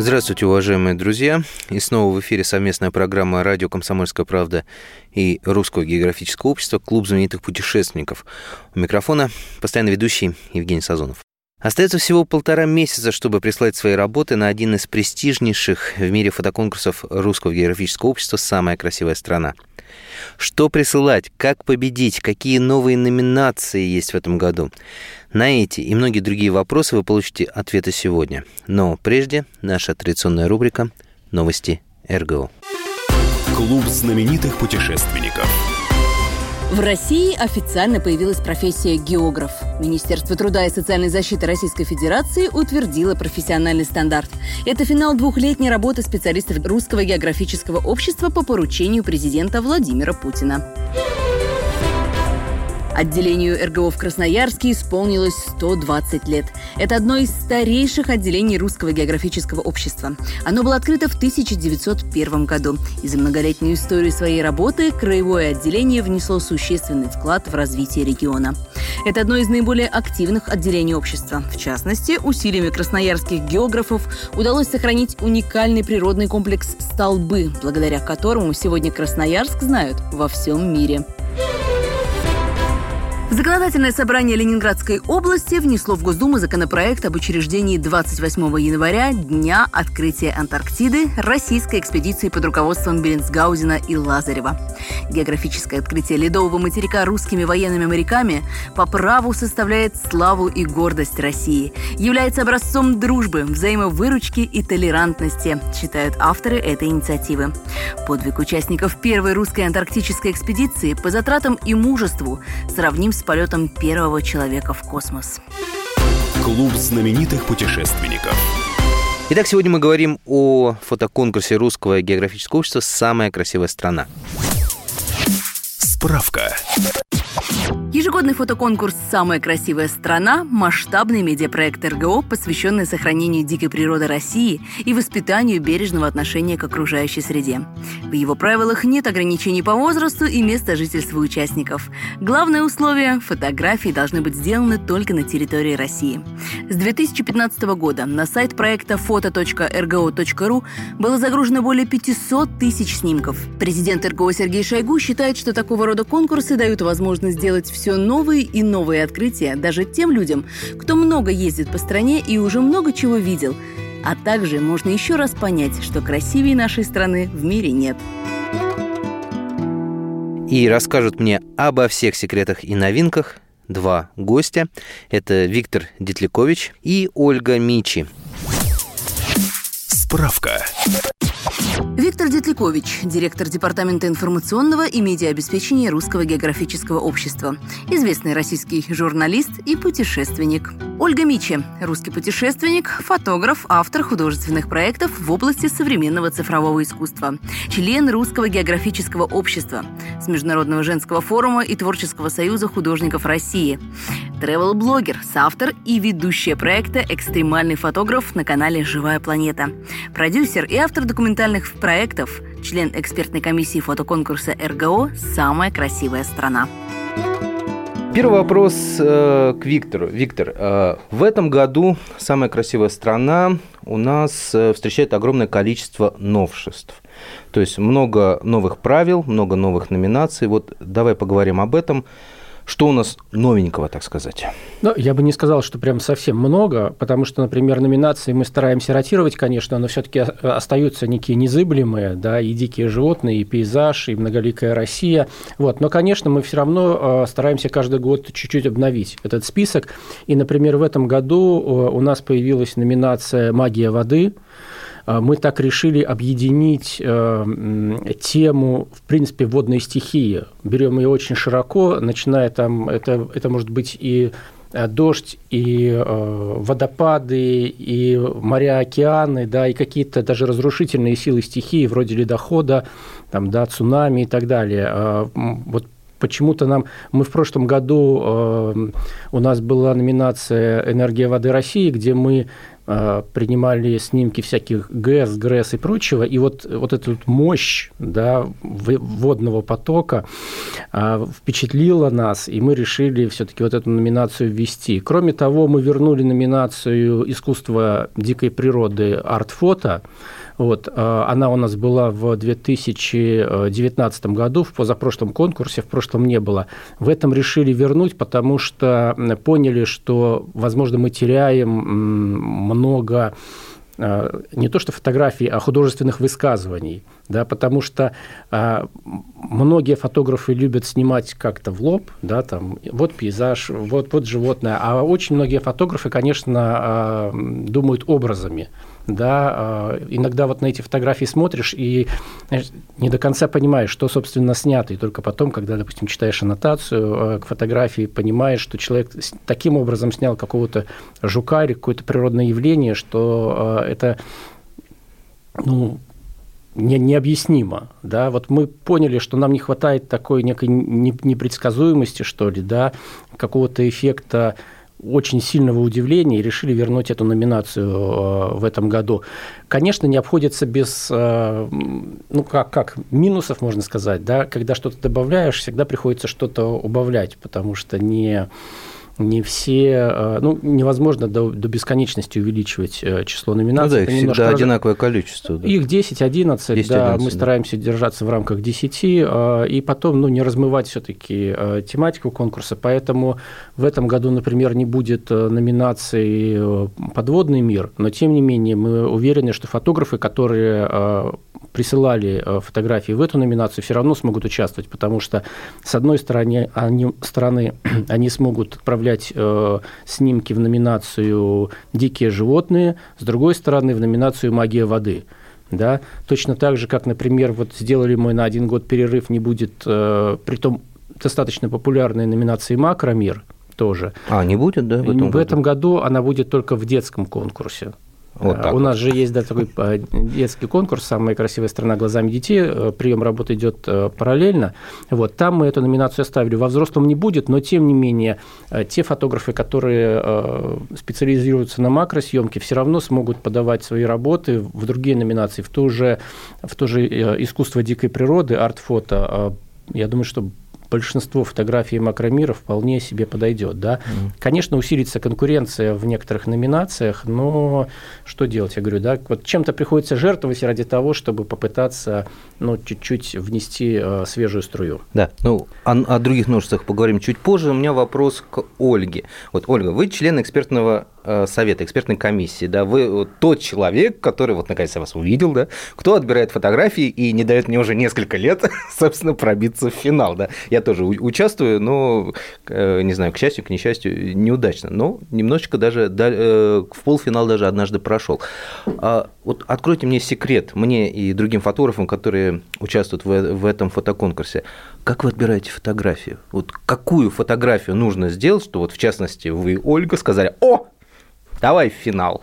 Здравствуйте, уважаемые друзья. И снова в эфире совместная программа «Радио Комсомольская правда» и Русского географического общества «Клуб знаменитых путешественников». У микрофона постоянно ведущий Евгений Сазонов. Остается всего полтора месяца, чтобы прислать свои работы на один из престижнейших в мире фотоконкурсов Русского географического общества «Самая красивая страна». Что присылать, как победить, какие новые номинации есть в этом году? На эти и многие другие вопросы вы получите ответы сегодня. Но прежде наша традиционная рубрика «Новости РГО». Клуб знаменитых путешественников. В России официально появилась профессия географ. Министерство труда и социальной защиты Российской Федерации утвердило профессиональный стандарт. Это финал двухлетней работы специалистов Русского географического общества по поручению президента Владимира Путина. Отделению РГО в Красноярске исполнилось 120 лет. Это одно из старейших отделений Русского географического общества. Оно было открыто в 1901 году. И за многолетнюю историю своей работы краевое отделение внесло существенный вклад в развитие региона. Это одно из наиболее активных отделений общества. В частности, усилиями красноярских географов удалось сохранить уникальный природный комплекс «Столбы», благодаря которому сегодня Красноярск знают во всем мире. Законодательное собрание Ленинградской области внесло в Госдуму законопроект об учреждении 28 января Дня открытия Антарктиды российской экспедиции под руководством Беллинсгаузена и Лазарева. Географическое открытие ледового материка русскими военными моряками по праву составляет славу и гордость России, является образцом дружбы, взаимовыручки и толерантности, считают авторы этой инициативы. Подвиг участников первой русской антарктической экспедиции по затратам и мужеству сравним с полетом первого человека в космос. Клуб знаменитых путешественников. Итак, сегодня мы говорим о фотоконкурсе Русского географического общества «Самая красивая страна». Справка. Ежегодный фотоконкурс «Самая красивая страна» – масштабный медиапроект РГО, посвященный сохранению дикой природы России и воспитанию бережного отношения к окружающей среде. В его правилах нет ограничений по возрасту и места жительства участников. Главное условие – фотографии должны быть сделаны только на территории России. С 2015 года на сайт проекта foto.rgo.ru было загружено более 500 тысяч снимков. Президент РГО Сергей Шойгу считает, что такого рода конкурсы дают возможность сделать все новые и новые открытия даже тем людям, кто много ездит по стране и уже много чего видел. А также можно еще раз понять, что красивее нашей страны в мире нет. И расскажут мне обо всех секретах и новинках два гостя. Это Виктор Детлякович и Ольга Мичи. Справка. Виктор Детлякович, директор Департамента информационного и медиаобеспечения Русского географического общества, известный российский журналист и путешественник. Ольга Мичи, русский путешественник, фотограф, автор художественных проектов в области современного цифрового искусства, член Русского географического общества, с Международного женского форума и Творческого союза художников России, тревел-блогер, соавтор и ведущая проекта «Экстремальный фотограф» на канале «Живая планета», продюсер и автор документальных проектов, член экспертной комиссии фотоконкурса РГО «Самая красивая страна». Первый вопрос э, к Виктору. Виктор, э, в этом году самая красивая страна у нас э, встречает огромное количество новшеств. То есть много новых правил, много новых номинаций. Вот давай поговорим об этом. Что у нас новенького, так сказать? Ну, я бы не сказал, что прям совсем много, потому что, например, номинации мы стараемся ротировать, конечно, но все-таки остаются некие незыблемые, да, и дикие животные, и пейзаж, и многоликая Россия. Вот. Но, конечно, мы все равно стараемся каждый год чуть-чуть обновить этот список. И, например, в этом году у нас появилась номинация «Магия воды», мы так решили объединить э, тему, в принципе, водной стихии. Берем ее очень широко, начиная там, это, это может быть и дождь и водопады, и моря, океаны, да, и какие-то даже разрушительные силы стихии, вроде ледохода, там, да, цунами и так далее. Вот почему-то нам... Мы в прошлом году... Э, у нас была номинация «Энергия воды России», где мы э, принимали снимки всяких ГЭС, ГРЭС и прочего, и вот, вот эту вот мощь да, водного потока э, впечатлила нас, и мы решили все-таки вот эту номинацию ввести. Кроме того, мы вернули номинацию «Искусство дикой природы арт-фото», вот, а, она у нас была в 2019 году, в позапрошлом конкурсе, в прошлом не было. В этом решили вернуть, потому что поняли, что, возможно, мы теряем много а, не то что фотографий, а художественных высказываний, да, потому что а, многие фотографы любят снимать как-то в лоб, да, там, вот пейзаж, вот, вот животное, а очень многие фотографы, конечно, а, думают образами, да, а, иногда вот на эти фотографии смотришь и не до конца понимаешь, что, собственно, снято, и только потом, когда, допустим, читаешь аннотацию а, к фотографии, понимаешь, что человек таким образом снял какого-то жука или какое-то природное явление, что а, это, ну, не, необъяснимо. Да? Вот мы поняли, что нам не хватает такой некой непредсказуемости, что ли, да, какого-то эффекта очень сильного удивления и решили вернуть эту номинацию э, в этом году. Конечно, не обходится без, э, ну как, как, минусов, можно сказать, да, когда что-то добавляешь, всегда приходится что-то убавлять, потому что не не все, э, ну, невозможно до, до бесконечности увеличивать э, число номинаций. Ну да, их всегда раз... одинаковое количество. Да. Их 10-11, 10, да, мы да. стараемся держаться в рамках 10, э, и потом, ну, не размывать все таки тематику конкурса, поэтому в этом году, например, не будет номинации «Подводный мир», но, тем не менее, мы уверены, что фотографы, которые присылали э, фотографии в эту номинацию, все равно смогут участвовать, потому что, с одной стороны, они, стороны, они смогут отправлять э, снимки в номинацию «Дикие животные», с другой стороны, в номинацию «Магия воды». Да? Точно так же, как, например, вот сделали мы на один год перерыв, не будет, э, при том достаточно популярной номинации «Макромир», тоже. А, не будет, да? В этом, в году? этом году она будет только в детском конкурсе. Вот э, так У вот. нас же есть да, такой э, детский конкурс «Самая красивая страна глазами детей». Э, прием работы идет параллельно. Вот, там мы эту номинацию оставили. Во взрослом не будет, но тем не менее те фотографы, которые специализируются на макросъемке, все равно смогут подавать свои работы в другие номинации, в то же, в то же искусство дикой природы, арт-фото. Я думаю, что большинство фотографий макромира вполне себе подойдет. Да? Mm. Конечно, усилится конкуренция в некоторых номинациях, но что делать? Я говорю, да, вот чем-то приходится жертвовать ради того, чтобы попытаться ну, чуть-чуть внести э, свежую струю. Да, ну, о, о других множествах поговорим чуть позже. У меня вопрос к Ольге. Вот, Ольга, вы член экспертного совета, экспертной комиссии, да, вы тот человек, который, вот наконец я вас увидел, да, кто отбирает фотографии и не дает мне уже несколько лет, собственно, пробиться в финал, да. Я тоже участвую, но, э, не знаю, к счастью, к несчастью, неудачно, но немножечко даже э, в полфинал даже однажды прошел. А вот откройте мне секрет, мне и другим фотографам, которые участвуют в этом фотоконкурсе. Как вы отбираете фотографию? Вот какую фотографию нужно сделать, что вот в частности вы, Ольга, сказали, о, Давай в финал.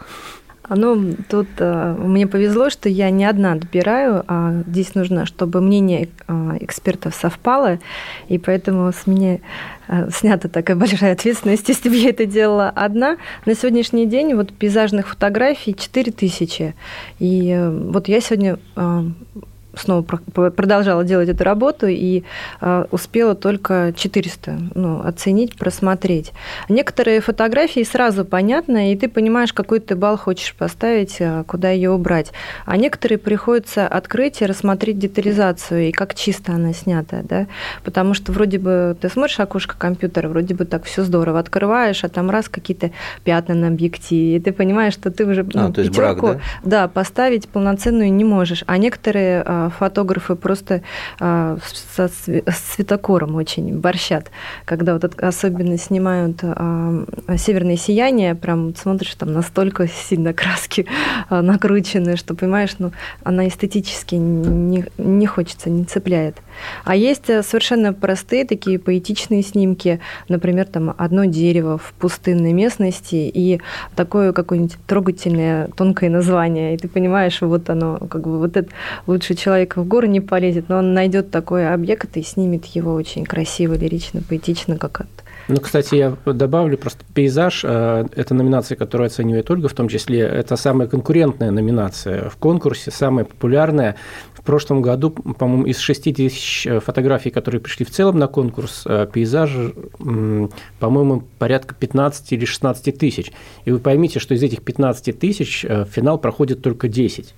Ну, тут э, мне повезло, что я не одна отбираю, а здесь нужно, чтобы мнение э, экспертов совпало, и поэтому с меня э, снята такая большая ответственность, если бы я это делала одна. На сегодняшний день вот пейзажных фотографий 4000, и э, вот я сегодня э, снова продолжала делать эту работу и э, успела только 400 ну, оценить, просмотреть. Некоторые фотографии сразу понятно, и ты понимаешь, какой ты балл хочешь поставить, э, куда ее убрать. А некоторые приходится открыть и рассмотреть детализацию, и как чисто она снята, да? потому что вроде бы ты смотришь окошко компьютера, вроде бы так все здорово, открываешь, а там раз какие-то пятна на объективе, и ты понимаешь, что ты уже а, ну, то есть брак, да? да, поставить полноценную не можешь. А некоторые а, фотографы просто а, со светокором очень борщат, когда вот особенно снимают северное сияние, прям смотришь, там настолько сильно краски накручены, что понимаешь, ну, она эстетически не, не хочется, не цепляет. А есть э, совершенно простые такие поэтичные снимки, например, там одно дерево в пустынной местности и такое какое-нибудь трогательное, тонкое название, и ты понимаешь, вот оно, как бы вот этот лучше человек в горы не полезет, но он найдет такой объект и снимет его очень красиво, лирично, поэтично, как это ну, кстати, я добавлю просто пейзаж. Э, это номинация, которую оценивает Ольга, в том числе. Это самая конкурентная номинация в конкурсе, самая популярная. В прошлом году, по-моему, из 6 тысяч э, фотографий, которые пришли в целом на конкурс, э, пейзаж, по-моему, порядка 15 или 16 тысяч. И вы поймите, что из этих 15 тысяч в финал проходит только 10.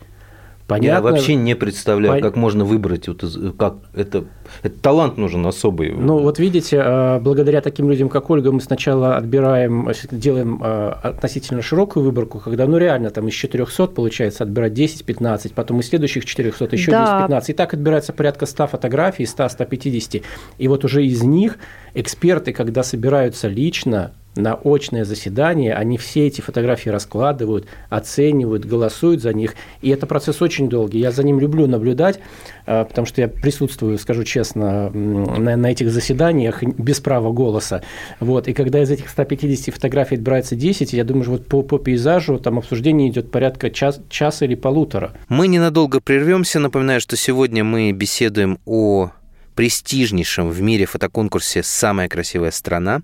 Понятно. Я вообще не представляю, Пон... как можно выбрать, вот, как это, это талант нужен особый. Ну вот видите, а, благодаря таким людям, как Ольга, мы сначала отбираем, делаем а, относительно широкую выборку, когда ну реально там из 400 получается отбирать 10-15, потом из следующих 400 еще да. 10-15, и так отбирается порядка 100 фотографий, 100-150, и вот уже из них эксперты, когда собираются лично, на очное заседание, они все эти фотографии раскладывают, оценивают, голосуют за них. И это процесс очень долгий. Я за ним люблю наблюдать, а, потому что я присутствую, скажу честно, на, на этих заседаниях без права голоса. Вот. И когда из этих 150 фотографий отбирается 10, я думаю, что вот по, по пейзажу там обсуждение идет порядка час, часа или полутора. Мы ненадолго прервемся. Напоминаю, что сегодня мы беседуем о престижнейшем в мире фотоконкурсе «Самая красивая страна».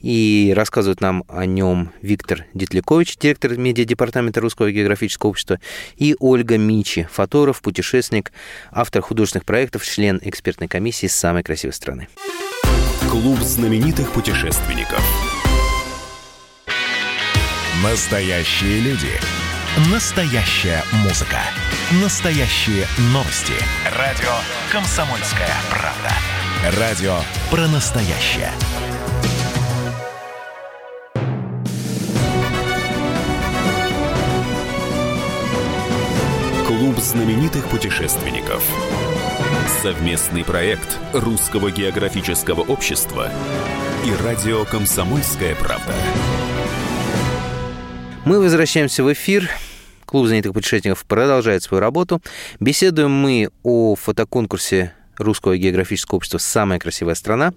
И рассказывает нам о нем Виктор Детлякович, директор медиадепартамента Русского географического общества, и Ольга Мичи, фотограф, путешественник, автор художественных проектов, член экспертной комиссии «Самой красивой страны». Клуб знаменитых путешественников. Настоящие люди. Настоящая музыка. Настоящие новости. Радио «Комсомольская правда». Радио про настоящее. Клуб знаменитых путешественников. Совместный проект Русского географического общества и радио «Комсомольская правда». Мы возвращаемся в эфир. Клуб знаменитых путешественников продолжает свою работу. Беседуем мы о фотоконкурсе Русского географического общества «Самая красивая страна».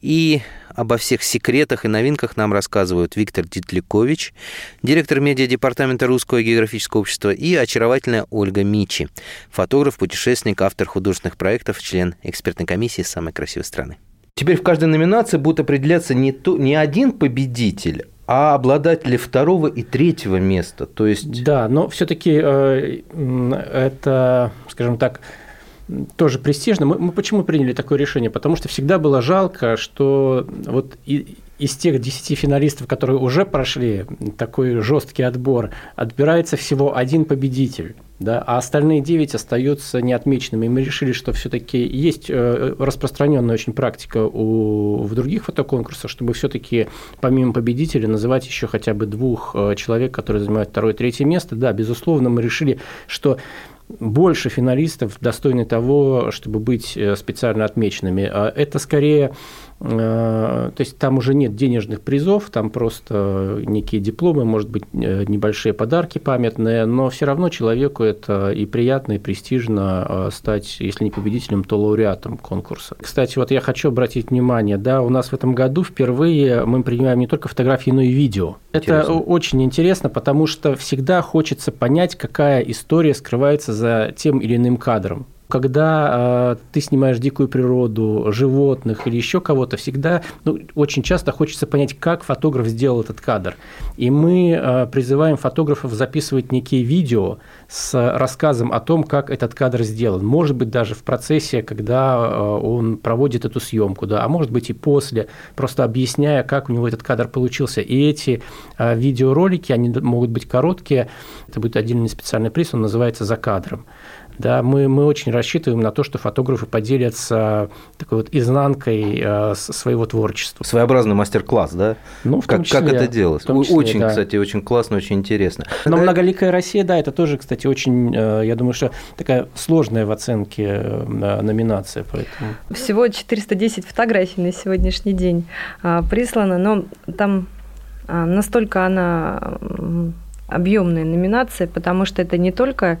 И обо всех секретах и новинках нам рассказывают Виктор Дитлякович, директор медиадепартамента Русского географического общества, и очаровательная Ольга Мичи, фотограф, путешественник, автор художественных проектов, член экспертной комиссии «Самой красивой страны». Теперь в каждой номинации будет определяться не, то, не один победитель, а обладатели второго и третьего места. То есть... Да, но все-таки э, это, скажем так, тоже престижно. Мы, мы почему приняли такое решение? Потому что всегда было жалко, что вот и, из тех 10 финалистов, которые уже прошли такой жесткий отбор, отбирается всего один победитель. Да, а остальные 9 остаются неотмеченными. Мы решили, что все-таки есть э, распространенная очень практика у, в других фотоконкурсах, чтобы все-таки помимо победителя называть еще хотя бы двух э, человек, которые занимают второе и третье место. Да, безусловно, мы решили, что больше финалистов достойны того, чтобы быть э, специально отмеченными. А это скорее то есть там уже нет денежных призов, там просто некие дипломы, может быть, э, небольшие подарки памятные, но все равно человеку это и приятно, и престижно э, стать, если не победителем, то лауреатом конкурса. Кстати, вот я хочу обратить внимание, да, у нас в этом году впервые мы принимаем не только фотографии, но и видео. Интересно. Это очень интересно, потому что всегда хочется понять, какая история скрывается за тем или иным кадром. Когда э, ты снимаешь дикую природу, животных или еще кого-то, всегда, ну, очень часто хочется понять, как фотограф сделал этот кадр. И мы э, призываем фотографов записывать некие видео с рассказом о том, как этот кадр сделан. Может быть, даже в процессе, когда э, он проводит эту съемку, да, а может быть и после, просто объясняя, как у него этот кадр получился. И эти э, видеоролики, они могут быть короткие, это будет отдельный специальный приз, он называется «За кадром». Да, мы, мы очень рассчитываем на то, что фотографы поделятся такой вот изнанкой э, своего творчества. Своеобразный мастер-класс, да? Ну, в как, числе, как это делать? числе, очень, да. кстати, очень классно, очень интересно. Но многоликая Россия, да, это тоже, кстати, очень, э, я думаю, что такая сложная в оценке э, номинация. Поэтому... Всего 410 фотографий на сегодняшний день а, прислано, но там а, настолько она объемная номинация, потому что это не только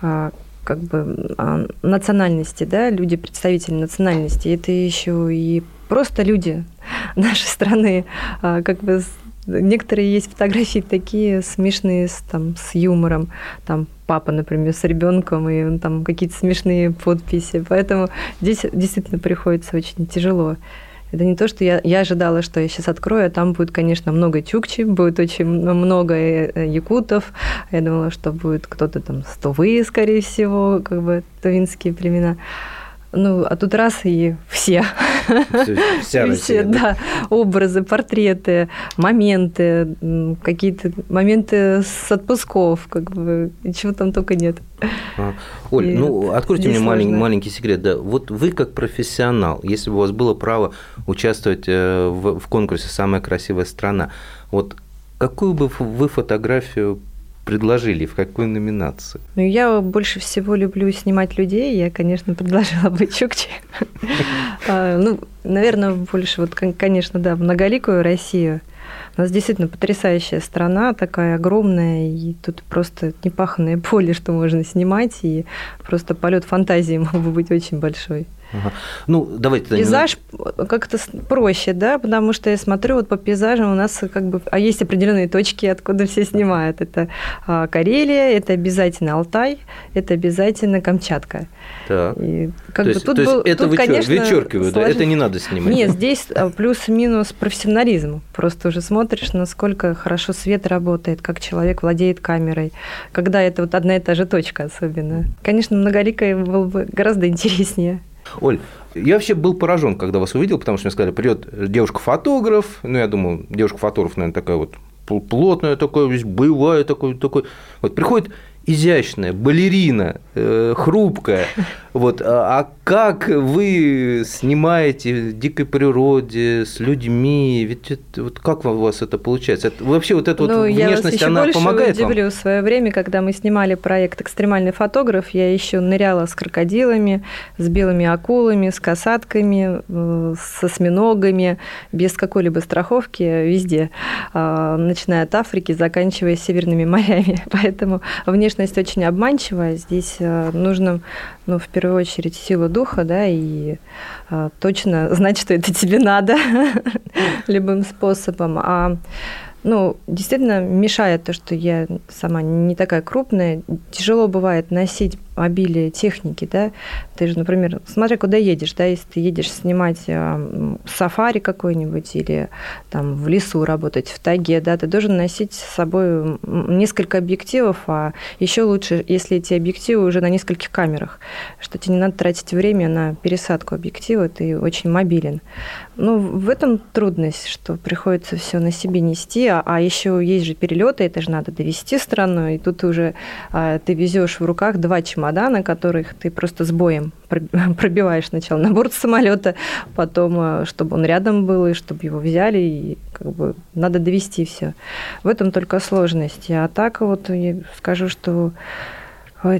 а, как бы а, национальности, да, люди представители национальности, это еще и просто люди нашей страны, а, как бы некоторые есть фотографии такие смешные с, там, с юмором, там папа, например, с ребенком, и он там какие-то смешные подписи. Поэтому здесь действительно приходится очень тяжело. Это не то, что я, я ожидала, что я сейчас открою, а там будет, конечно, много чукчи, будет очень много э, якутов. Я думала, что будет кто-то там стовые, скорее всего, как бы тувинские племена. Ну, а тут раз и все. Вся Россия, все, да? да, образы, портреты, моменты, какие-то моменты с отпусков, как бы, чего там только нет. А. Оль, и ну, откройте мне маленький, маленький секрет. Да, вот вы как профессионал, если бы у вас было право участвовать э, в, в конкурсе «Самая красивая страна», вот какую бы вы фотографию предложили, в какой номинации? Ну, я больше всего люблю снимать людей. Я, конечно, предложила бы Чукчи. А, ну, наверное, больше, вот, конечно, да, многоликую Россию. У нас действительно потрясающая страна, такая огромная, и тут просто непаханное поле, что можно снимать, и просто полет фантазии мог бы быть очень большой. Ага. Ну, давайте... Пейзаж как-то проще, да, потому что я смотрю, вот по пейзажам у нас как бы... А есть определенные точки, откуда все снимают. Это а, Карелия, это обязательно Алтай, это обязательно Камчатка. Так. И как то бы есть, тут то есть был, это тут, вычер... конечно, вычеркивают, да? это не надо снимать? Нет, здесь а, плюс-минус профессионализм. Просто уже смотришь, насколько хорошо свет работает, как человек владеет камерой, когда это вот одна и та же точка особенно. Конечно, многоликая было бы гораздо интереснее. Оль, я вообще был поражен, когда вас увидел, потому что мне сказали, придет девушка-фотограф. Ну, я думал, девушка-фотограф, наверное, такая вот плотная, такая, весь боевая, такой, такой. Вот приходит изящная, балерина, э, хрупкая. Вот. А, а как вы снимаете в дикой природе, с людьми? Ведь это, вот как у вас это получается? Это, вообще вот эта ну, вот внешность, я она больше помогает удивлю. вам? В свое время, когда мы снимали проект «Экстремальный фотограф», я еще ныряла с крокодилами, с белыми акулами, с касатками, э, с осьминогами, без какой-либо страховки везде, а, начиная от Африки, заканчивая северными морями. Поэтому внешность очень обманчивая. Здесь э, нужно, ну, в первую очередь, сила духа, да, и а, точно знать, что это тебе надо любым способом. А ну, действительно мешает то, что я сама не такая крупная. Тяжело бывает носить обилие техники, да. Ты же, например, смотря куда едешь, да, если ты едешь снимать э, сафари какой-нибудь или там в лесу работать, в тайге, да, ты должен носить с собой несколько объективов, а еще лучше, если эти объективы уже на нескольких камерах, что тебе не надо тратить время на пересадку объектива, ты очень мобилен. Ну, в этом трудность, что приходится все на себе нести, а, а еще есть же перелеты, это же надо довести страну, и тут уже а, ты везешь в руках два чемодана, которых ты просто с боем пробиваешь сначала на борт самолета, потом, а, чтобы он рядом был, и чтобы его взяли, и как бы надо довести все. В этом только сложность. А так вот я скажу, что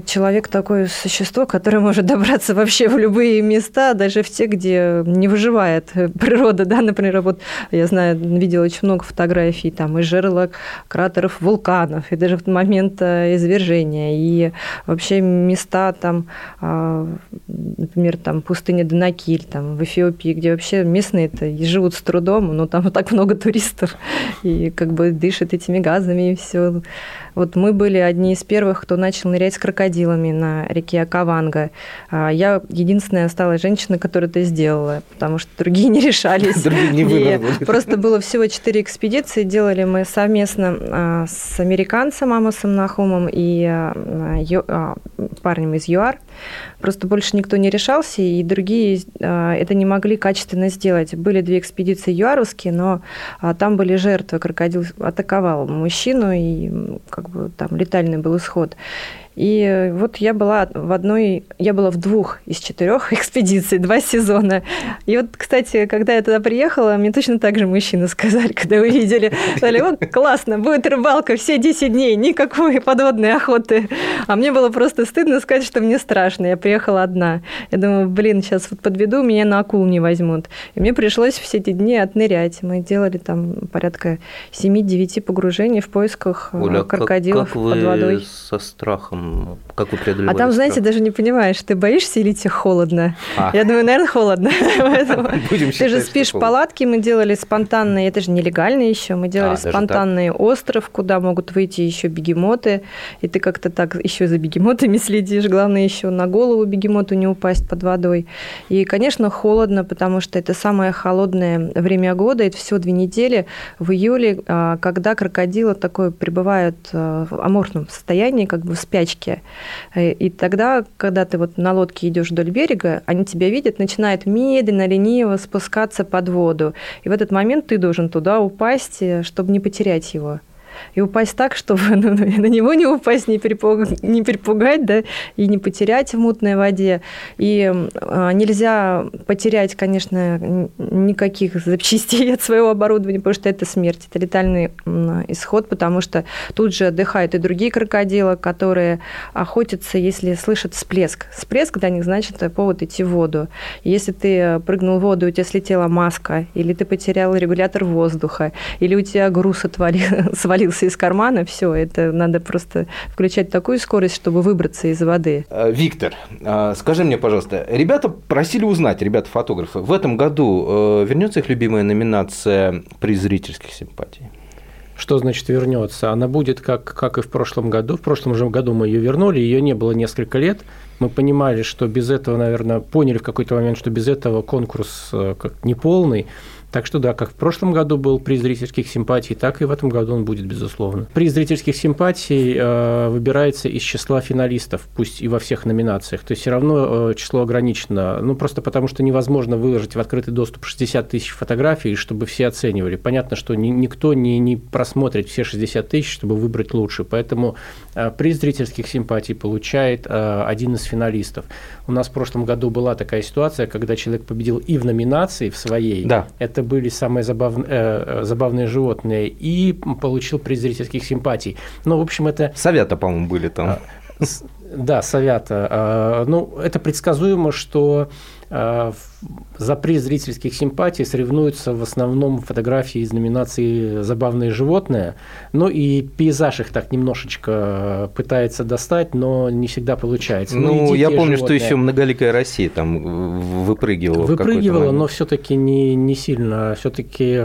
человек такое существо, которое может добраться вообще в любые места, даже в те, где не выживает природа, да, например, вот я знаю, видела очень много фотографий там из жерлок кратеров вулканов, и даже в момент э, извержения, и вообще места там, а, например, там пустыня Данакиль, там в Эфиопии, где вообще местные-то живут с трудом, но там так много туристов, и как бы дышат этими газами, и все. Вот мы были одни из первых, кто начал нырять с крокодилами на реке Акаванга. А, я единственная осталась женщина, которая это сделала, потому что другие не решались. Другие не Просто было всего четыре экспедиции. Делали мы совместно а, с американцем Амосом Нахумом и а, парнем из ЮАР. Просто больше никто не решался, и другие это не могли качественно сделать. Были две экспедиции юаровские, но там были жертвы. Крокодил атаковал мужчину, и как бы там летальный был исход. И И вот я была в одной, я была в двух из четырех экспедиций, два сезона. И вот, кстати, когда я туда приехала, мне точно так же мужчины сказали, когда увидели, сказали, вот классно, будет рыбалка все 10 дней, никакой подводной охоты. А мне было просто стыдно сказать, что мне страшно. Я приехала одна. Я думаю, блин, сейчас вот подведу, меня на акул не возьмут. И мне пришлось все эти дни отнырять. Мы делали там порядка 7-9 погружений в поисках э, Оля, крокодилов как, как под водой. со страхом, как вы преодолевали А там, знаете, даже не понимаешь, ты боишься или тебе холодно? А. Я думаю, наверное, холодно. Ты же спишь в палатке, мы делали спонтанные, это же нелегально еще, мы делали а, спонтанный остров, куда могут выйти еще бегемоты, и ты как-то так еще за бегемотами следишь, главное еще на голову бегемоту не упасть под водой. И, конечно, холодно, потому что это самое холодное время года, это все две недели в июле, а, когда крокодилы такое пребывают а, в аморфном состоянии, как бы в спячке. Э, и тогда, когда ты вот на лодке идешь вдоль берега, они тебя видят, начинают медленно, лениво спускаться под воду. И в этот момент ты должен туда упасть, э, чтобы не потерять его и упасть так, чтобы ну, на него не упасть, не, перепуг... не перепугать, да, и не потерять в мутной воде. И а, нельзя потерять, конечно, никаких запчастей от своего оборудования, потому что это смерть, это летальный исход, потому что тут же отдыхают и другие крокодилы, которые охотятся, если слышат всплеск. Всплеск для них значит повод идти в воду. Если ты прыгнул в воду, у тебя слетела маска, или ты потерял регулятор воздуха, или у тебя груз отвалил, свалился из кармана, все, это надо просто включать такую скорость, чтобы выбраться из воды. А, Виктор, а, скажи мне, пожалуйста, ребята просили узнать, ребята-фотографы, в этом году э, вернется их любимая номинация приз зрительских симпатий? Что значит вернется? Она будет как, как и в прошлом году. В прошлом же году мы ее вернули, ее не было несколько лет. Мы понимали, что без этого, наверное, поняли в какой-то момент, что без этого конкурс э, как неполный. Так что да, как в прошлом году был приз зрительских симпатий, так и в этом году он будет, безусловно. Приз зрительских симпатий э, выбирается из числа финалистов, пусть и во всех номинациях. То есть все равно э, число ограничено. Ну, просто потому что невозможно выложить в открытый доступ 60 тысяч фотографий, чтобы все оценивали. Понятно, что ни, никто не, не просмотрит все 60 тысяч, чтобы выбрать лучше. Поэтому э, приз зрительских симпатий получает э, один из финалистов. У нас в прошлом году была такая ситуация, когда человек победил и в номинации в своей. Да. Это были самые забавные, э, забавные животные, и получил приз зрительских симпатий. Ну, в общем, это... Совята, по-моему, были там. Да, совята. А, ну, это предсказуемо, что а, за приз зрительских симпатий соревнуются в основном фотографии из номинации «Забавные животные». Ну и пейзаж их так немножечко пытается достать, но не всегда получается. Ну, ну я помню, животные. что еще «Многоликая Россия» там выпрыгивала. Выпрыгивала, но все-таки не, не сильно. Все-таки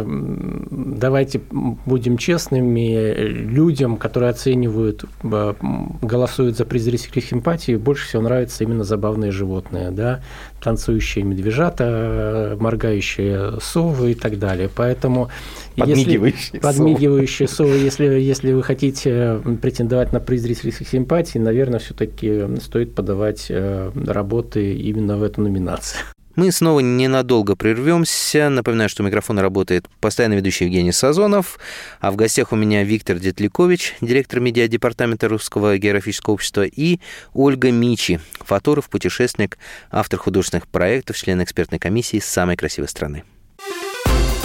давайте будем честными, людям, которые оценивают, голосуют за приз зрительских симпатий, больше всего нравятся именно забавные животные, да, танцующие медвежата, моргающие совы и так далее. Поэтому подмигивающие, если, совы. подмигивающие совы, если, если вы хотите претендовать на приз зрительских симпатий, наверное, все-таки стоит подавать э, работы именно в эту номинацию. Мы снова ненадолго прервемся. Напоминаю, что микрофон работает постоянно ведущий Евгений Сазонов, а в гостях у меня Виктор Детлякович, директор медиадепартамента Русского географического общества, и Ольга Мичи, фотограф, путешественник, автор художественных проектов, член экспертной комиссии самой красивой страны.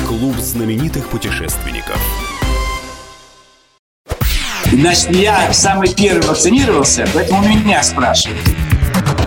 Клуб знаменитых путешественников. Значит, я самый первый вакцинировался, поэтому меня спрашивают.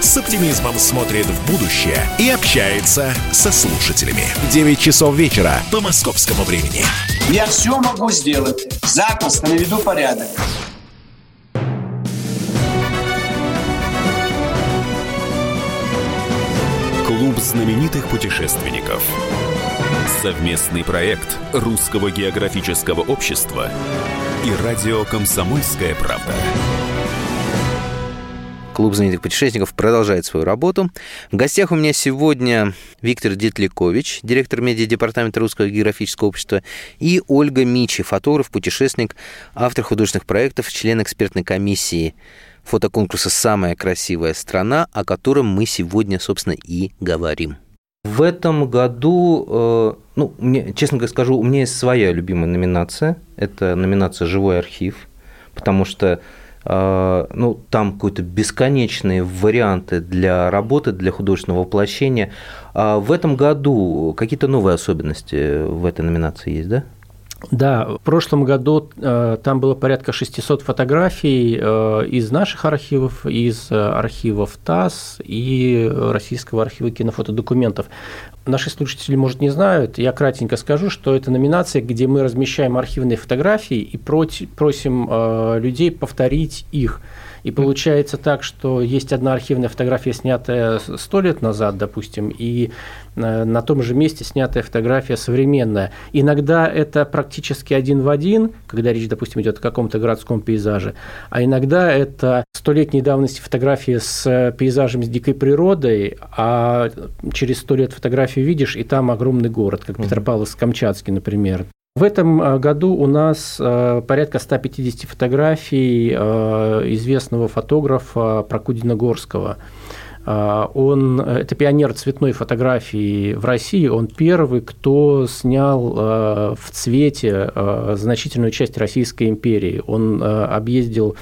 с оптимизмом смотрит в будущее и общается со слушателями. 9 часов вечера по московскому времени. Я все могу сделать. Запросто наведу порядок. Клуб знаменитых путешественников. Совместный проект Русского географического общества и радио «Комсомольская правда». Клуб знаменитых путешественников продолжает свою работу. В гостях у меня сегодня Виктор Детликович, директор медиадепартамента Русского географического общества, и Ольга Мичи, фотограф, путешественник, автор художественных проектов, член экспертной комиссии фотоконкурса «Самая красивая страна», о котором мы сегодня, собственно, и говорим. В этом году, э, ну, мне, честно скажу, у меня есть своя любимая номинация. Это номинация «Живой архив», потому что ну, там какие-то бесконечные варианты для работы, для художественного воплощения. А в этом году какие-то новые особенности в этой номинации есть, да? Да, в прошлом году э, там было порядка 600 фотографий э, из наших архивов, из э, архивов ТАСС и Российского архива кинофотодокументов. Наши слушатели, может, не знают, я кратенько скажу, что это номинация, где мы размещаем архивные фотографии и просим людей повторить их. И получается так, что есть одна архивная фотография, снятая сто лет назад, допустим, и э, на том же месте снятая фотография современная. Иногда это практически один в один, когда речь, допустим, идет о каком-то городском пейзаже, а иногда это столетней давности фотографии с пейзажем с дикой природой, а через сто лет фотографию видишь, и там огромный город, как Петропавловск-Камчатский, например. В этом э, году у нас э, порядка 150 фотографий э, известного фотографа Прокудина Горского. Он, это пионер цветной фотографии в России, он первый, кто снял в цвете значительную часть Российской империи. Он объездил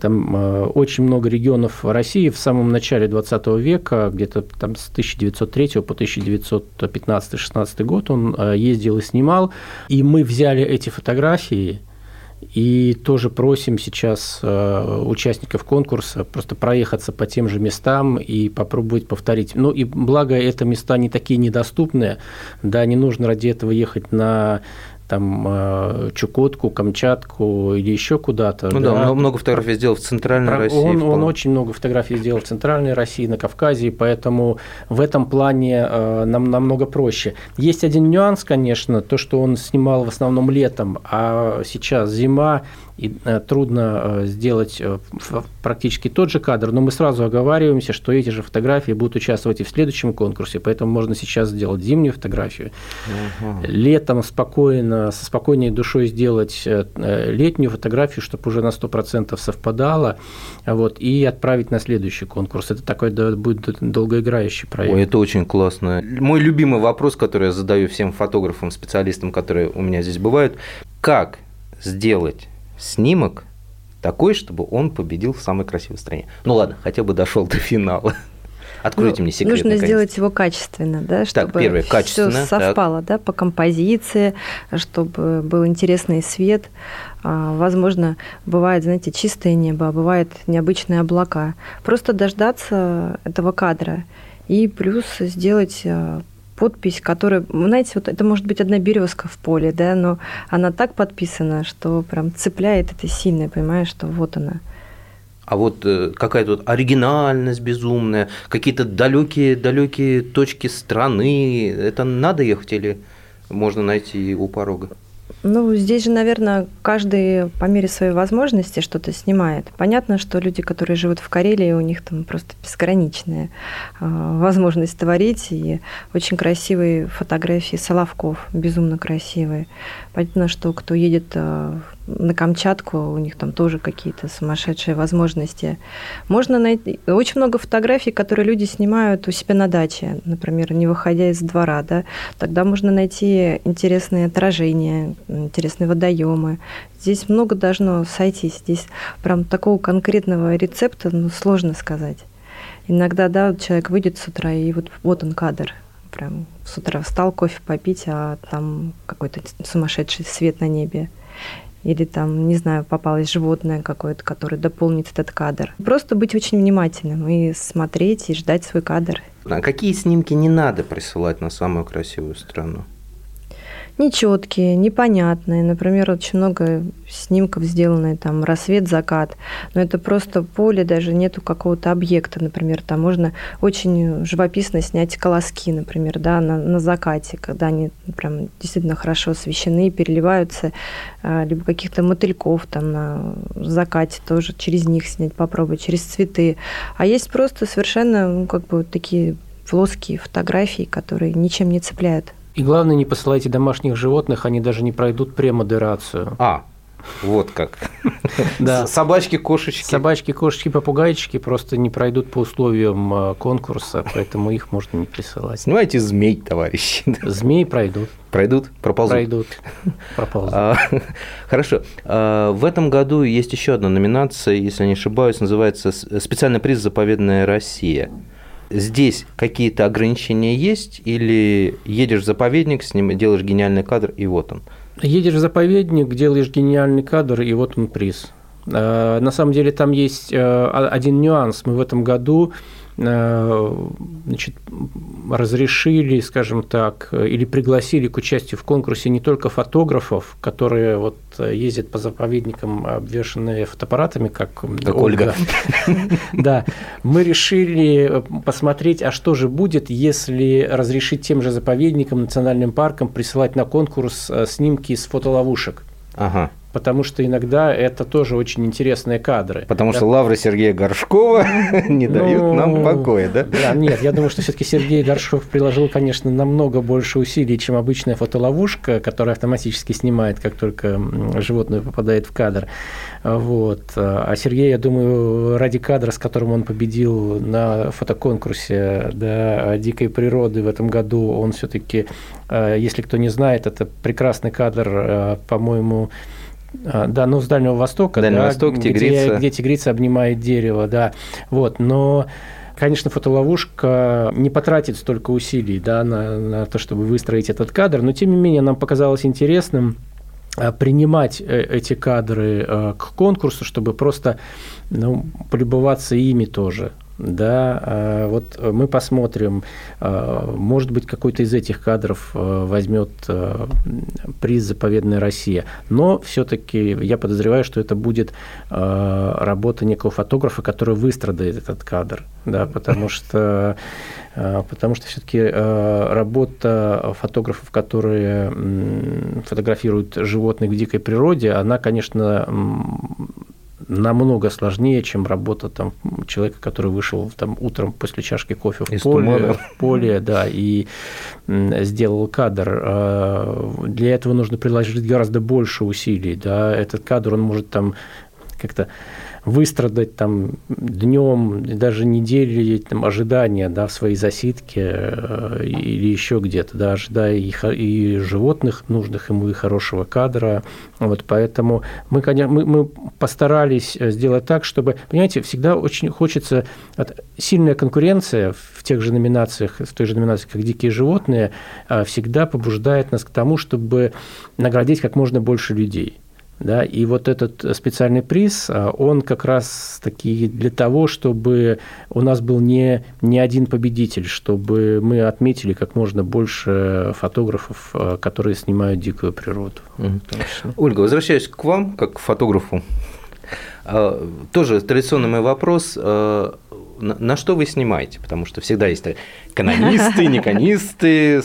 там э, очень много регионов России в самом начале 20 века, где-то там с 1903 по 1915-16 год он э, ездил и снимал. И мы взяли эти фотографии, и тоже просим сейчас э, участников конкурса просто проехаться по тем же местам и попробовать повторить. Ну и благо, это места не такие недоступные, да, не нужно ради этого ехать на там э, Чукотку, Камчатку или еще куда-то. Ну да, да он много фотографий сделал в Центральной Про, России. Он, он очень много фотографий сделал в Центральной России, на Кавказе, поэтому в этом плане э, нам намного проще. Есть один нюанс, конечно, то, что он снимал в основном летом, а сейчас зима, и э, трудно э, сделать э, практически тот же кадр, но мы сразу оговариваемся, что эти же фотографии будут участвовать и в следующем конкурсе, поэтому можно сейчас сделать зимнюю фотографию, угу. летом спокойно, со спокойной душой сделать летнюю фотографию, чтобы уже на 100% совпадало, вот, и отправить на следующий конкурс. Это такой будет долгоиграющий проект. Ой, это очень классно. Мой любимый вопрос, который я задаю всем фотографам, специалистам, которые у меня здесь бывают, как сделать снимок такой, чтобы он победил в самой красивой стране. Ну ладно, хотя бы дошел до финала. Откройте ну, мне секрет. Нужно наконец. сделать его качественно, да, чтобы так, первое, качественно, все совпало, так. да, по композиции, чтобы был интересный свет. А, возможно, бывает, знаете, чистое небо, а бывает необычные облака. Просто дождаться этого кадра и плюс сделать а, подпись, которая, знаете, вот это может быть одна березка в поле, да, но она так подписана, что прям цепляет это сильно, понимаешь, что вот она. А вот э, какая-то вот оригинальность безумная, какие-то далекие, далекие точки страны, это надо ехать или можно найти у порога? Ну, здесь же, наверное, каждый по мере своей возможности что-то снимает. Понятно, что люди, которые живут в Карелии, у них там просто безграничная а, возможность творить. И очень красивые фотографии Соловков, безумно красивые. Понятно, что кто едет а, на Камчатку, у них там тоже какие-то сумасшедшие возможности. Можно найти очень много фотографий, которые люди снимают у себя на даче, например, не выходя из двора, да, тогда можно найти интересные отражения, интересные водоемы. Здесь много должно сойтись, здесь прям такого конкретного рецепта ну, сложно сказать. Иногда, да, человек выйдет с утра, и вот, вот он кадр, прям с утра встал кофе попить, а там какой-то сумасшедший свет на небе или там, не знаю, попалось животное какое-то, которое дополнит этот кадр. Просто быть очень внимательным и смотреть, и ждать свой кадр. А какие снимки не надо присылать на самую красивую страну? Нечеткие, непонятные. Например, очень много снимков сделаны, там, рассвет, закат. Но это просто поле, даже нету какого-то объекта, например. Там можно очень живописно снять колоски, например, да, на, на закате, когда они прям действительно хорошо освещены, переливаются, а, либо каких-то мотыльков там на закате тоже через них снять, попробовать, через цветы. А есть просто совершенно, ну, как бы такие плоские фотографии, которые ничем не цепляют. И главное, не посылайте домашних животных, они даже не пройдут премодерацию. А, вот как. Да. Собачки, кошечки. Собачки, кошечки, попугайчики просто не пройдут по условиям а, конкурса, поэтому их можно не присылать. Снимайте змей, товарищи. Змеи пройдут. Пройдут? Проползут? Пройдут. Проползут. А, хорошо. А, в этом году есть еще одна номинация, если не ошибаюсь, называется «Специальный приз «Заповедная Россия». Здесь какие-то ограничения есть или едешь в заповедник, с ним делаешь гениальный кадр, и вот он? Едешь в заповедник, делаешь гениальный кадр, и вот он приз. А, на самом деле там есть а, один нюанс. Мы в этом году Э, значит, разрешили, скажем так, или пригласили к участию в конкурсе не только фотографов, которые вот ездят по заповедникам, обвешанные фотоаппаратами, как, как Ольга. Да, мы решили посмотреть, а что же будет, если разрешить тем же заповедникам, национальным паркам присылать на конкурс э, снимки с фотоловушек. Ага потому что иногда это тоже очень интересные кадры. Потому да? что лавры Сергея Горшкова не дают нам ну, покоя, да? Да, нет, я думаю, что все-таки Сергей Горшков приложил, конечно, намного больше усилий, чем обычная фотоловушка, которая автоматически снимает, как только животное попадает в кадр. Вот. А Сергей, я думаю, ради кадра, с которым он победил на фотоконкурсе да, дикой природы в этом году, он все-таки, э, если кто не знает, это прекрасный кадр, э, по-моему, а, да, ну с Дальнего Востока, Дальний да, Восток, тигрица. Где, где тигрица обнимает дерево, да. Вот, но Конечно, фотоловушка не потратит столько усилий да, на, на то, чтобы выстроить этот кадр, но тем не менее нам показалось интересным а, принимать э, эти кадры э, к конкурсу, чтобы просто ну, полюбоваться ими тоже да, а, вот мы посмотрим, а, может быть, какой-то из этих кадров а, возьмет приз «Заповедная Россия», но все-таки я подозреваю, что это будет работа некого фотографа, который выстрадает этот кадр, да, потому что потому что все-таки работа фотографов, которые фотографируют животных в дикой природе, она, конечно, намного сложнее, чем работа там, человека, который вышел там, утром после чашки кофе в поле, в поле да, и сделал кадр. А, для этого нужно приложить гораздо больше усилий. Да. Этот кадр, он может там как-то выстрадать там днем, даже недели там, ожидания да, в своей засидке э, или еще где-то, да, ожидая и, и животных, нужных ему и хорошего кадра. Вот, поэтому мы, конечно, мы, мы постарались сделать так, чтобы, понимаете, всегда очень хочется сильная конкуренция в тех же номинациях, в той же номинации, как «Дикие животные», а всегда побуждает нас к тому, чтобы наградить как можно больше людей. Да, и вот этот специальный приз, а, он как раз таки для того, чтобы у нас был не, не один победитель, чтобы мы отметили как можно больше фотографов, а, которые снимают дикую природу. Ольга, возвращаюсь к вам, как к фотографу. А, тоже традиционный мой вопрос на что вы снимаете? Потому что всегда есть канонисты, неканисты,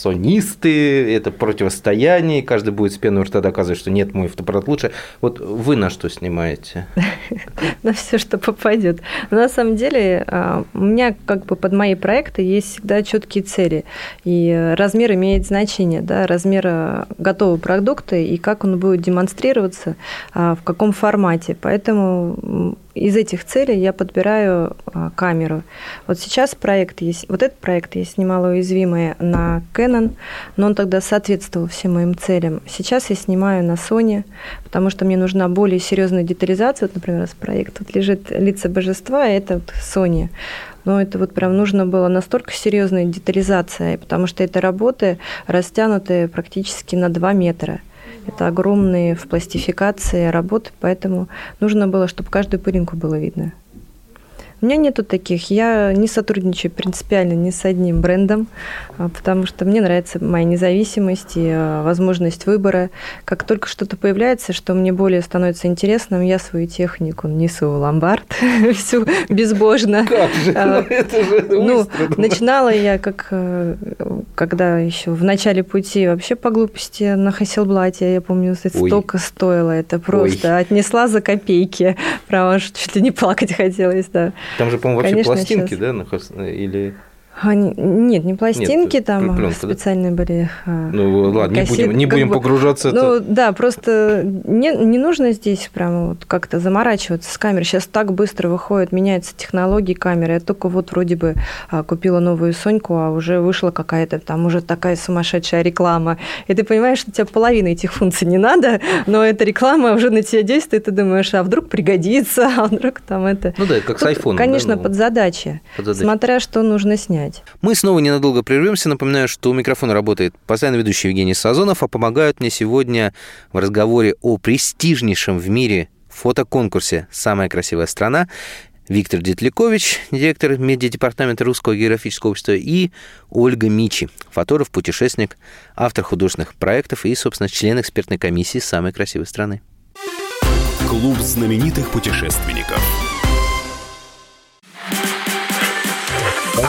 сонисты, это противостояние, каждый будет с пеной у рта доказывать, что нет, мой фотоаппарат лучше. Вот вы на что снимаете? На все, что попадет. На самом деле а, у меня как бы под мои проекты есть всегда четкие цели, и размер имеет значение, да, размер а, готового продукта и как он будет демонстрироваться, а, в каком формате. Поэтому из этих целей я подбираю камеру. Вот сейчас проект есть, вот этот проект я снимала уязвимые на Canon, но он тогда соответствовал всем моим целям. Сейчас я снимаю на Sony, потому что мне нужна более серьезная детализация. Вот, например, раз проект тут лежит лица божества, и это вот Sony. Но это вот прям нужно было настолько серьезная детализация, потому что это работы растянутые практически на 2 метра. Это огромные в пластификации работы, поэтому нужно было, чтобы каждую пылинку было видно. У меня нету таких. Я не сотрудничаю принципиально ни с одним брендом, а, потому что мне нравится моя независимость и а, возможность выбора. Как только что-то появляется, что мне более становится интересным, я свою технику несу в ломбард всю безбожно. Как же? А, Это же Ну, начинала я как, э, когда еще в начале пути вообще по глупости на Хасселблате, я помню, столько стоило, это просто отнесла за копейки, прямо чуть ли не плакать хотелось, да. Там же, по-моему, вообще Конечно, пластинки, щас. да, хос- или... А, не- нет, не пластинки, Нет, там пленка, да? специальные были. а, Ну, ладно, не кассеты, будем, не будем бы- погружаться. Ну это... да, просто не, не нужно здесь прямо вот как-то заморачиваться с камерой. Сейчас так быстро выходит, меняются технологии камеры. Я только вот вроде бы а, купила новую Соньку, а уже вышла какая-то там уже такая сумасшедшая реклама. И ты понимаешь, что тебе половины этих функций не надо, но эта реклама уже на тебя действует, и ты думаешь, а вдруг пригодится, а вдруг там это... Ну да, это как с Тут, айфоном. да, Конечно, ну, под задачи. под задачей. Смотря что нужно снять. Мы снова ненадолго прервемся. Напоминаю, что у микрофона работает постоянно ведущий Евгений Сазонов, а помогают мне сегодня в разговоре о престижнейшем в мире фотоконкурсе «Самая красивая страна» Виктор Детлякович, директор медиадепартамента Русского географического общества, и Ольга Мичи, фотограф, путешественник, автор художественных проектов и, собственно, член экспертной комиссии «Самой красивой страны». Клуб знаменитых путешественников.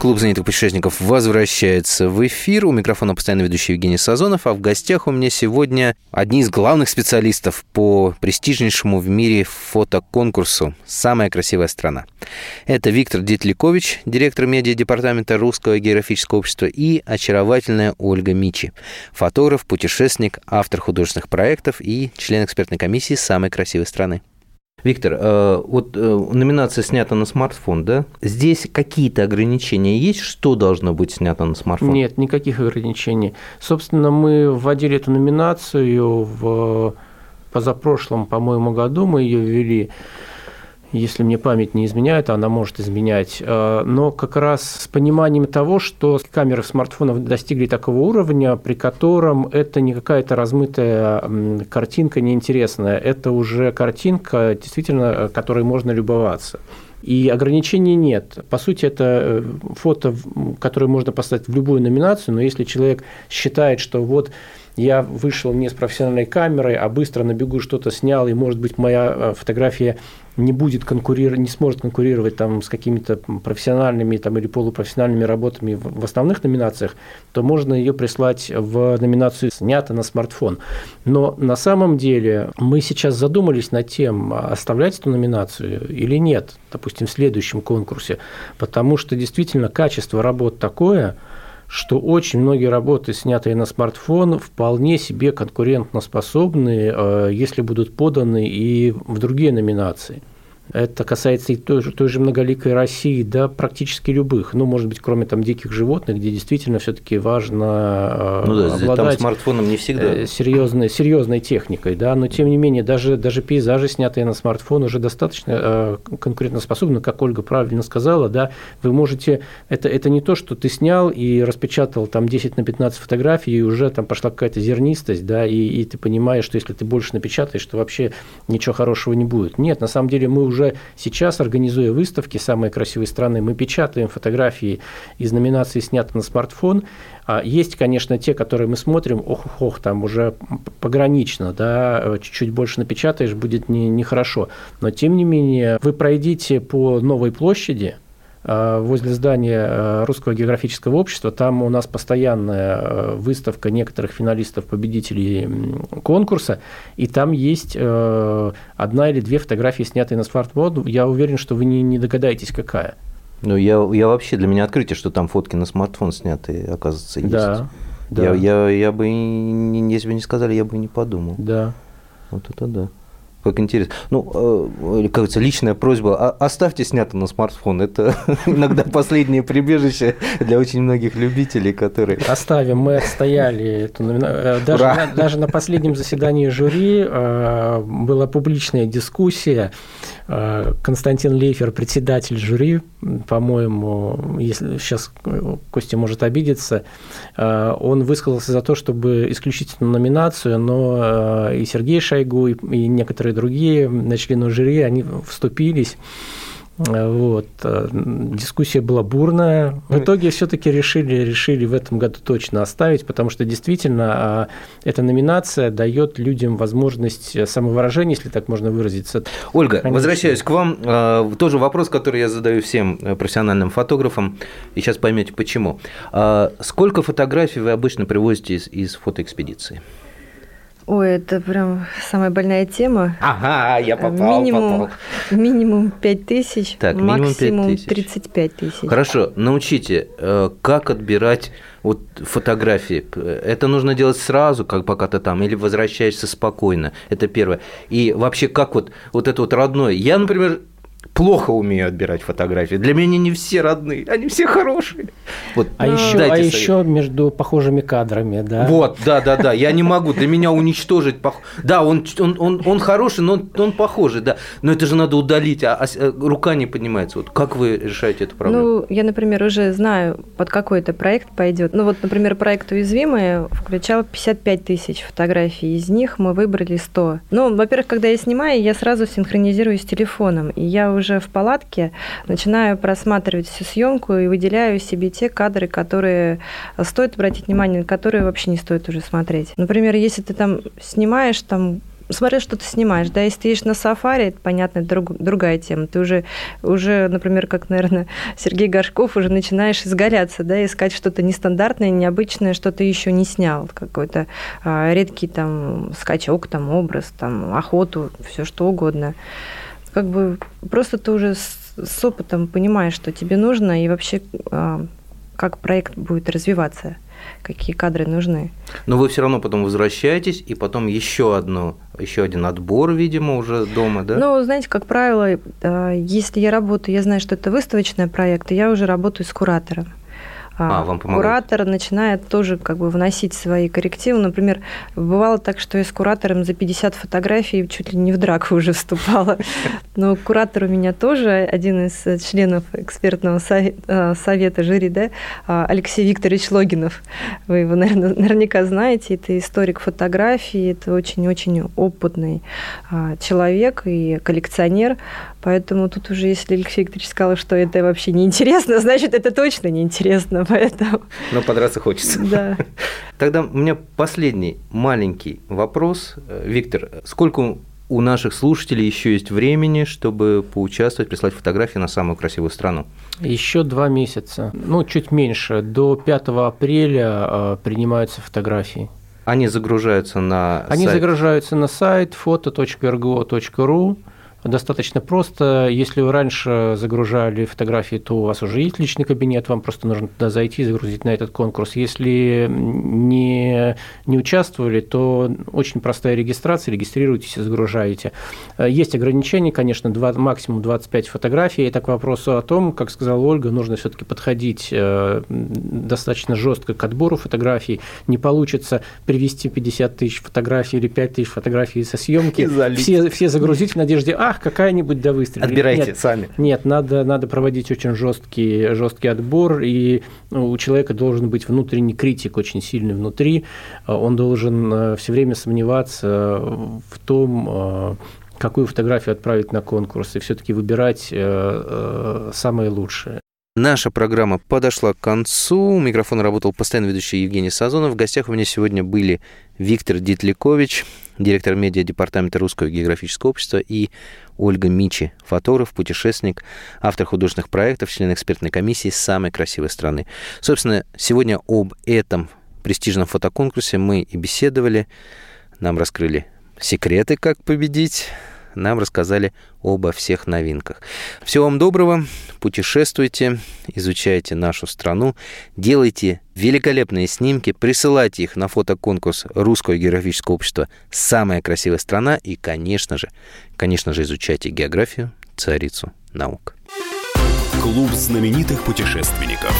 Клуб знаменитых путешественников возвращается в эфир. У микрофона постоянно ведущий Евгений Сазонов, а в гостях у меня сегодня одни из главных специалистов по престижнейшему в мире фотоконкурсу «Самая красивая страна». Это Виктор Детлякович, директор медиадепартамента Русского географического общества, и очаровательная Ольга Мичи, фотограф, путешественник, автор художественных проектов и член экспертной комиссии «Самой красивой страны». Виктор, э, вот э, номинация снята на смартфон, да? Здесь какие-то ограничения есть, что должно быть снято на смартфон? Нет, никаких ограничений. Собственно, мы вводили эту номинацию в позапрошлом, по-моему, году, мы ее ввели если мне память не изменяет, она может изменять, э, но как раз с пониманием того, что камеры смартфонов достигли такого уровня, при котором это не какая-то размытая картинка неинтересная, это уже картинка, действительно, э, которой можно любоваться. И ограничений нет. По сути, это э, фото, которое можно поставить в любую номинацию, но если человек считает, что вот я вышел не с профессиональной камерой, а быстро на бегу что-то снял, и, может быть, моя э, фотография не будет конкурировать, не сможет конкурировать там с какими-то профессиональными там, или полупрофессиональными работами в в основных номинациях, то можно ее прислать в номинацию «Снято на смартфон». Но на самом деле мы сейчас задумались над тем, оставлять эту номинацию или нет, допустим, в следующем конкурсе, потому что действительно качество работ такое, что очень многие работы, снятые на смартфон, вполне себе конкурентоспособны, э, если будут поданы и в другие номинации. Это касается и той же, той же многоликой России, да, практически любых. Ну, может быть, кроме там диких животных, где действительно все-таки важно э, Ну да, там обладать смартфоном не всегда. э, серьезной, серьезной техникой, да, но тем не менее даже, даже пейзажи, снятые на смартфон, уже достаточно э, конкурентоспособны, как Ольга правильно сказала, да, вы можете, это, это не то, что ты снял и распечатал там 10 на 15 фотографий, и уже там пошла какая-то зернистость, да, и, и ты понимаешь, что если ты больше напечатаешь, то вообще ничего хорошего не будет. Нет, на самом деле мы уже сейчас, организуя выставки «Самые красивые страны», мы печатаем фотографии из номинации «Снято на смартфон», а Есть, конечно, те, которые мы смотрим, ох-ох, там уже погранично, да, чуть-чуть больше напечатаешь, будет не- нехорошо. Но, тем не менее, вы пройдите по Новой площади, возле здания э, Русского географического общества. Там у нас постоянная выставка некоторых финалистов-победителей конкурса, и там есть одна или две фотографии, снятые на смартфон. Я уверен, что вы не, не догадаетесь, какая. Ну, я, я вообще, для меня открытие, что там фотки на смартфон сняты, оказывается, есть. Да. да. Я, я, я бы, если бы не сказали, я бы не подумал. Да. Вот это да. Как интересно. Ну, э, как говорится, личная просьба, оставьте снято на смартфон. Это иногда последнее прибежище для очень многих любителей, которые... Оставим, мы отстояли эту э, даже, на, даже на последнем заседании жюри э, была публичная дискуссия. Константин Лейфер, председатель жюри, по-моему, если сейчас Костя может обидеться, он высказался за то, чтобы исключить эту номинацию, но и Сергей Шойгу, и некоторые другие члены жюри, они вступились. Вот. Дискуссия была бурная. В итоге все-таки решили, решили в этом году точно оставить, потому что действительно а, эта номинация дает людям возможность самовыражения, если так можно выразиться. Ольга, Конечно. возвращаюсь к вам. Тоже вопрос, который я задаю всем профессиональным фотографам, и сейчас поймете почему. Сколько фотографий вы обычно привозите из, из фотоэкспедиции? Ой, это прям самая больная тема. Ага, я попал, минимум, попал. Минимум 5 тысяч, так, максимум 5 тысяч. 35 тысяч. Хорошо, научите, э, как отбирать вот фотографии. Это нужно делать сразу, как пока ты там, или возвращаешься спокойно. Это первое. И вообще, как вот, вот это вот родное. Я, например, плохо умею отбирать фотографии. Для меня не все родные, они все хорошие. Вот, а еще, а еще между похожими кадрами, да? Вот, да, да, да. Я не могу. Для меня уничтожить. Пох... Да, он, он, он, он хороший, но он, он похожий, да. Но это же надо удалить, а, а рука не поднимается. Вот как вы решаете эту проблему? Ну, я, например, уже знаю, под какой это проект пойдет. Ну, вот, например, проект «Уязвимые» включал 55 тысяч фотографий. Из них мы выбрали 100. Ну, во-первых, когда я снимаю, я сразу синхронизирую с телефоном. И я уже в палатке начинаю просматривать всю съемку и выделяю себе те кадры, которые стоит обратить внимание, которые вообще не стоит уже смотреть. Например, если ты там снимаешь там смотря что ты снимаешь, да, если ты едешь на сафари, это, понятно, друг, другая тема. Ты уже, уже, например, как, наверное, Сергей Горшков, уже начинаешь изгаляться, да, искать что-то нестандартное, необычное, что ты еще не снял, какой-то а, редкий там скачок, там образ, там охоту, все что угодно как бы просто ты уже с, с опытом понимаешь, что тебе нужно, и вообще а, как проект будет развиваться, какие кадры нужны. Но вы все равно потом возвращаетесь, и потом еще одно, еще один отбор, видимо, уже дома, да? Ну, знаете, как правило, а, если я работаю, я знаю, что это выставочный проект, и я уже работаю с куратором. А, вам куратор начинает тоже как бы вносить свои коррективы. Например, бывало так, что я с куратором за 50 фотографий чуть ли не в драку уже вступала. Но куратор у меня тоже один из членов экспертного э, совета жюри, да, а, Алексей Викторович Логинов. Вы его, наверное, наверняка знаете. Это историк фотографии, это очень-очень опытный а, человек и коллекционер. Поэтому тут уже, если Алексей Викторович сказал, что это вообще неинтересно, значит, это точно неинтересно. Поэтому... Но подраться хочется. Да. Тогда у меня последний маленький вопрос. Виктор, сколько у наших слушателей еще есть времени, чтобы поучаствовать, прислать фотографии на самую красивую страну? Еще два месяца, ну, чуть меньше. До 5 апреля э, принимаются фотографии. Они загружаются на Они сайт? загружаются на сайт foto.rgo.ru. Достаточно просто. Если вы раньше загружали фотографии, то у вас уже есть личный кабинет, вам просто нужно туда зайти и загрузить на этот конкурс. Если не, не участвовали, то очень простая регистрация, регистрируйтесь и загружаете. Есть ограничения, конечно, 2, максимум 25 фотографий. Это к вопросу о том, как сказала Ольга, нужно все-таки подходить э, достаточно жестко к отбору фотографий. Не получится привести 50 тысяч фотографий или 5 тысяч фотографий со съемки, все, все загрузить в надежде, а, ах, какая-нибудь да выстрелит. Отбирайте нет, сами. Нет, надо, надо проводить очень жесткий, жесткий отбор, и ну, у человека должен быть внутренний критик очень сильный внутри. Он должен э, все время сомневаться в том, э, какую фотографию отправить на конкурс, и все-таки выбирать э, самое лучшее. Наша программа подошла к концу. У микрофона работал постоянно ведущий Евгений Сазонов. В гостях у меня сегодня были Виктор Дитликович, директор медиа департамента Русского географического общества, и Ольга Мичи, фотограф, путешественник, автор художественных проектов, член экспертной комиссии «Самой красивой страны». Собственно, сегодня об этом престижном фотоконкурсе мы и беседовали. Нам раскрыли секреты, как победить, нам рассказали обо всех новинках. Всего вам доброго, путешествуйте, изучайте нашу страну, делайте великолепные снимки, присылайте их на фотоконкурс Русского географического общества «Самая красивая страна» и, конечно же, конечно же, изучайте географию, царицу наук. Клуб знаменитых путешественников –